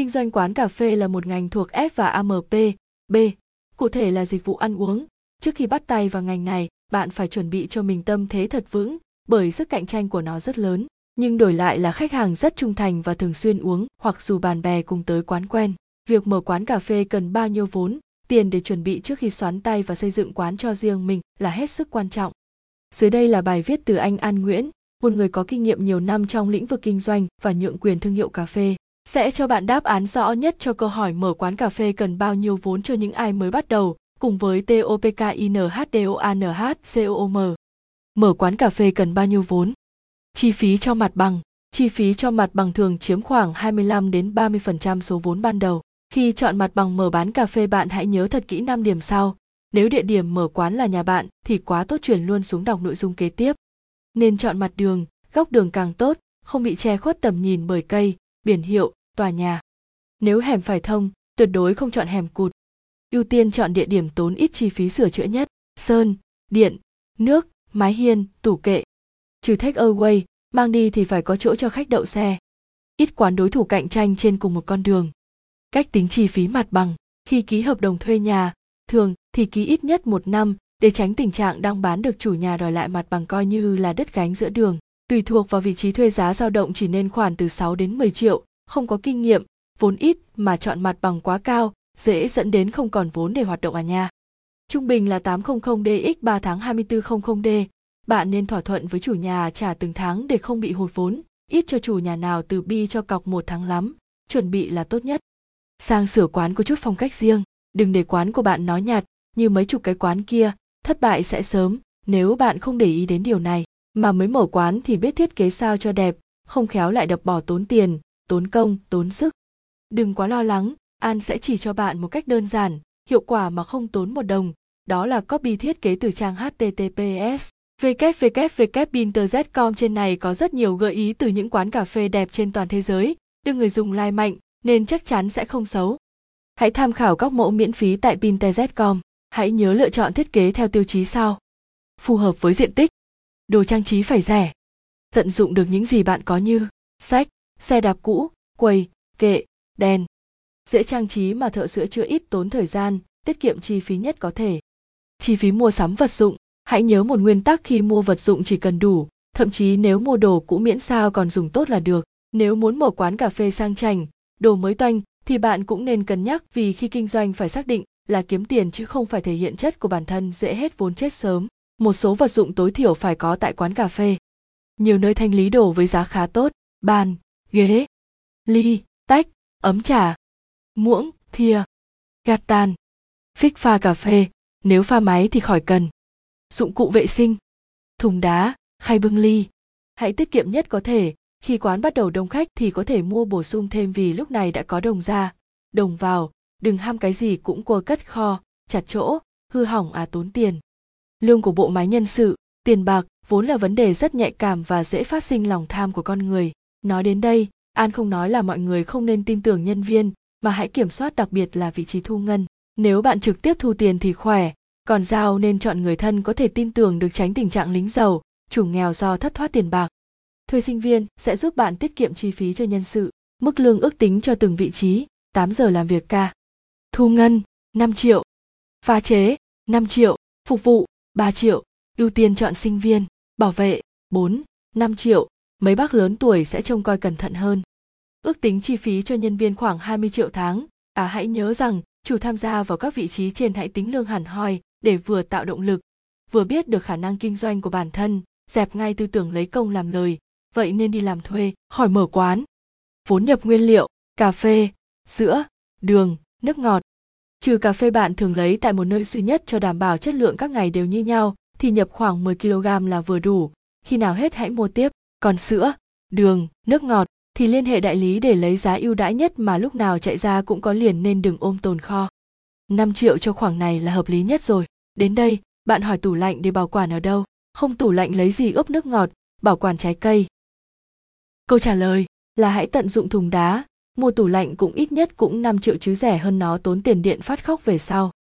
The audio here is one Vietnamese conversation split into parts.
Kinh doanh quán cà phê là một ngành thuộc F và AMP, B, cụ thể là dịch vụ ăn uống. Trước khi bắt tay vào ngành này, bạn phải chuẩn bị cho mình tâm thế thật vững, bởi sức cạnh tranh của nó rất lớn, nhưng đổi lại là khách hàng rất trung thành và thường xuyên uống hoặc dù bạn bè cùng tới quán quen. Việc mở quán cà phê cần bao nhiêu vốn, tiền để chuẩn bị trước khi xoán tay và xây dựng quán cho riêng mình là hết sức quan trọng. Dưới đây là bài viết từ anh An Nguyễn, một người có kinh nghiệm nhiều năm trong lĩnh vực kinh doanh và nhượng quyền thương hiệu cà phê sẽ cho bạn đáp án rõ nhất cho câu hỏi mở quán cà phê cần bao nhiêu vốn cho những ai mới bắt đầu, cùng với TOPKINHDOANHCOOM. Mở quán cà phê cần bao nhiêu vốn? Chi phí cho mặt bằng. Chi phí cho mặt bằng thường chiếm khoảng 25 đến 30% số vốn ban đầu. Khi chọn mặt bằng mở bán cà phê bạn hãy nhớ thật kỹ 5 điểm sau. Nếu địa điểm mở quán là nhà bạn thì quá tốt chuyển luôn xuống đọc nội dung kế tiếp. Nên chọn mặt đường, góc đường càng tốt, không bị che khuất tầm nhìn bởi cây, biển hiệu, tòa nhà. Nếu hẻm phải thông, tuyệt đối không chọn hẻm cụt. Ưu tiên chọn địa điểm tốn ít chi phí sửa chữa nhất, sơn, điện, nước, mái hiên, tủ kệ. Trừ take away, mang đi thì phải có chỗ cho khách đậu xe. Ít quán đối thủ cạnh tranh trên cùng một con đường. Cách tính chi phí mặt bằng, khi ký hợp đồng thuê nhà, thường thì ký ít nhất một năm để tránh tình trạng đang bán được chủ nhà đòi lại mặt bằng coi như là đất gánh giữa đường. Tùy thuộc vào vị trí thuê giá dao động chỉ nên khoản từ 6 đến 10 triệu, không có kinh nghiệm, vốn ít mà chọn mặt bằng quá cao, dễ dẫn đến không còn vốn để hoạt động à nha. Trung bình là 800DX 3 tháng 2400D. Bạn nên thỏa thuận với chủ nhà trả từng tháng để không bị hụt vốn, ít cho chủ nhà nào từ bi cho cọc một tháng lắm, chuẩn bị là tốt nhất. Sang sửa quán có chút phong cách riêng, đừng để quán của bạn nói nhạt như mấy chục cái quán kia, thất bại sẽ sớm nếu bạn không để ý đến điều này. Mà mới mở quán thì biết thiết kế sao cho đẹp, không khéo lại đập bỏ tốn tiền, tốn công tốn sức. Đừng quá lo lắng an sẽ chỉ cho bạn một cách đơn giản hiệu quả mà không tốn một đồng đó là copy thiết kế từ trang https www.pinterest.com trên này có rất nhiều gợi ý từ những quán cà phê đẹp trên toàn thế giới đưa người dùng like mạnh nên chắc chắn sẽ không xấu. Hãy tham khảo các mẫu miễn phí tại pinterest.com hãy nhớ lựa chọn thiết kế theo tiêu chí sau. Phù hợp với diện tích đồ trang trí phải rẻ tận dụng được những gì bạn có như sách xe đạp cũ, quầy, kệ, đèn. Dễ trang trí mà thợ sửa chữa ít tốn thời gian, tiết kiệm chi phí nhất có thể. Chi phí mua sắm vật dụng, hãy nhớ một nguyên tắc khi mua vật dụng chỉ cần đủ, thậm chí nếu mua đồ cũ miễn sao còn dùng tốt là được. Nếu muốn mở quán cà phê sang chảnh, đồ mới toanh thì bạn cũng nên cân nhắc vì khi kinh doanh phải xác định là kiếm tiền chứ không phải thể hiện chất của bản thân dễ hết vốn chết sớm. Một số vật dụng tối thiểu phải có tại quán cà phê. Nhiều nơi thanh lý đồ với giá khá tốt, bàn, ghế, ly, tách, ấm trà, muỗng, thìa, gạt tàn, phích pha cà phê, nếu pha máy thì khỏi cần. Dụng cụ vệ sinh, thùng đá, khay bưng ly. Hãy tiết kiệm nhất có thể, khi quán bắt đầu đông khách thì có thể mua bổ sung thêm vì lúc này đã có đồng ra, đồng vào, đừng ham cái gì cũng quơ cất kho, chặt chỗ, hư hỏng à tốn tiền. Lương của bộ máy nhân sự, tiền bạc vốn là vấn đề rất nhạy cảm và dễ phát sinh lòng tham của con người. Nói đến đây, An không nói là mọi người không nên tin tưởng nhân viên, mà hãy kiểm soát đặc biệt là vị trí thu ngân. Nếu bạn trực tiếp thu tiền thì khỏe, còn giao nên chọn người thân có thể tin tưởng được tránh tình trạng lính giàu, chủ nghèo do thất thoát tiền bạc. Thuê sinh viên sẽ giúp bạn tiết kiệm chi phí cho nhân sự, mức lương ước tính cho từng vị trí, 8 giờ làm việc ca. Thu ngân, 5 triệu. Pha chế, 5 triệu. Phục vụ, 3 triệu. Ưu tiên chọn sinh viên. Bảo vệ, 4, 5 triệu mấy bác lớn tuổi sẽ trông coi cẩn thận hơn. Ước tính chi phí cho nhân viên khoảng 20 triệu tháng. À hãy nhớ rằng, chủ tham gia vào các vị trí trên hãy tính lương hẳn hoi để vừa tạo động lực, vừa biết được khả năng kinh doanh của bản thân, dẹp ngay tư tưởng lấy công làm lời, vậy nên đi làm thuê, khỏi mở quán. Vốn nhập nguyên liệu, cà phê, sữa, đường, nước ngọt. Trừ cà phê bạn thường lấy tại một nơi duy nhất cho đảm bảo chất lượng các ngày đều như nhau, thì nhập khoảng 10 kg là vừa đủ, khi nào hết hãy mua tiếp. Còn sữa đường nước ngọt thì liên hệ đại lý để lấy giá ưu đãi nhất mà lúc nào chạy ra cũng có liền nên đừng ôm tồn kho. 5 triệu cho khoảng này là hợp lý nhất rồi. Đến đây bạn hỏi tủ lạnh để bảo quản ở đâu. Không tủ lạnh lấy gì ướp nước ngọt bảo quản trái cây. Câu trả lời là hãy tận dụng thùng đá mua tủ lạnh cũng ít nhất cũng 5 triệu chứ rẻ hơn nó tốn tiền điện phát khóc về sau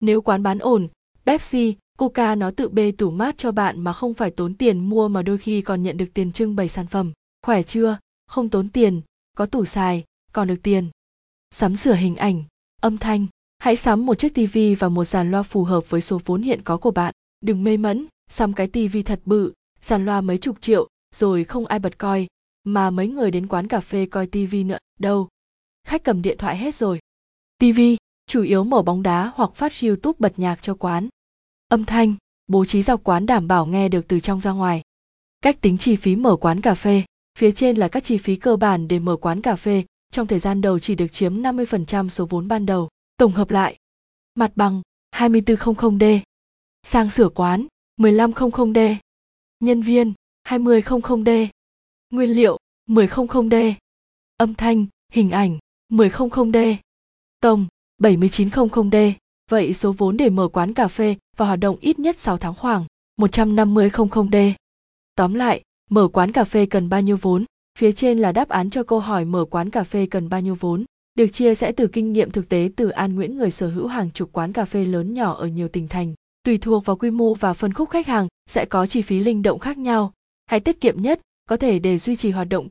nếu quán bán ổn Pepsi, Coca nó tự bê tủ mát cho bạn mà không phải tốn tiền mua mà đôi khi còn nhận được tiền trưng bày sản phẩm. Khỏe chưa? Không tốn tiền, có tủ xài, còn được tiền. sắm sửa hình ảnh âm thanh hãy sắm một chiếc TV và một dàn loa phù hợp với số vốn hiện có của bạn đừng mê mẫn sắm cái TV thật bự dàn loa mấy chục triệu rồi không ai bật coi mà mấy người đến quán cà phê coi TV nữa. Đâu? Khách cầm điện thoại hết rồi. TV chủ yếu mở bóng đá hoặc phát YouTube bật nhạc cho quán. Âm thanh bố trí dọc quán đảm bảo nghe được từ trong ra ngoài. Cách tính chi phí mở quán cà phê. Phía trên là các chi phí cơ bản để mở quán cà phê. Trong thời gian đầu chỉ được chiếm 50% số vốn ban đầu. Tổng hợp lại, mặt bằng 2400D, sang sửa quán 1500D, nhân viên 2000D, nguyên liệu 1000D, âm thanh, hình ảnh 1000D, tổng 7900D. Vậy số vốn để mở quán cà phê và hoạt động ít nhất 6 tháng khoảng 15000D. Tóm lại, mở quán cà phê cần bao nhiêu vốn? Phía trên là đáp án cho câu hỏi mở quán cà phê cần bao nhiêu vốn. Được chia sẻ từ kinh nghiệm thực tế từ An Nguyễn người sở hữu hàng chục quán cà phê lớn nhỏ ở nhiều tỉnh thành. Tùy thuộc vào quy mô và phân khúc khách hàng sẽ có chi phí linh động khác nhau. Hãy tiết kiệm nhất có thể để duy trì hoạt động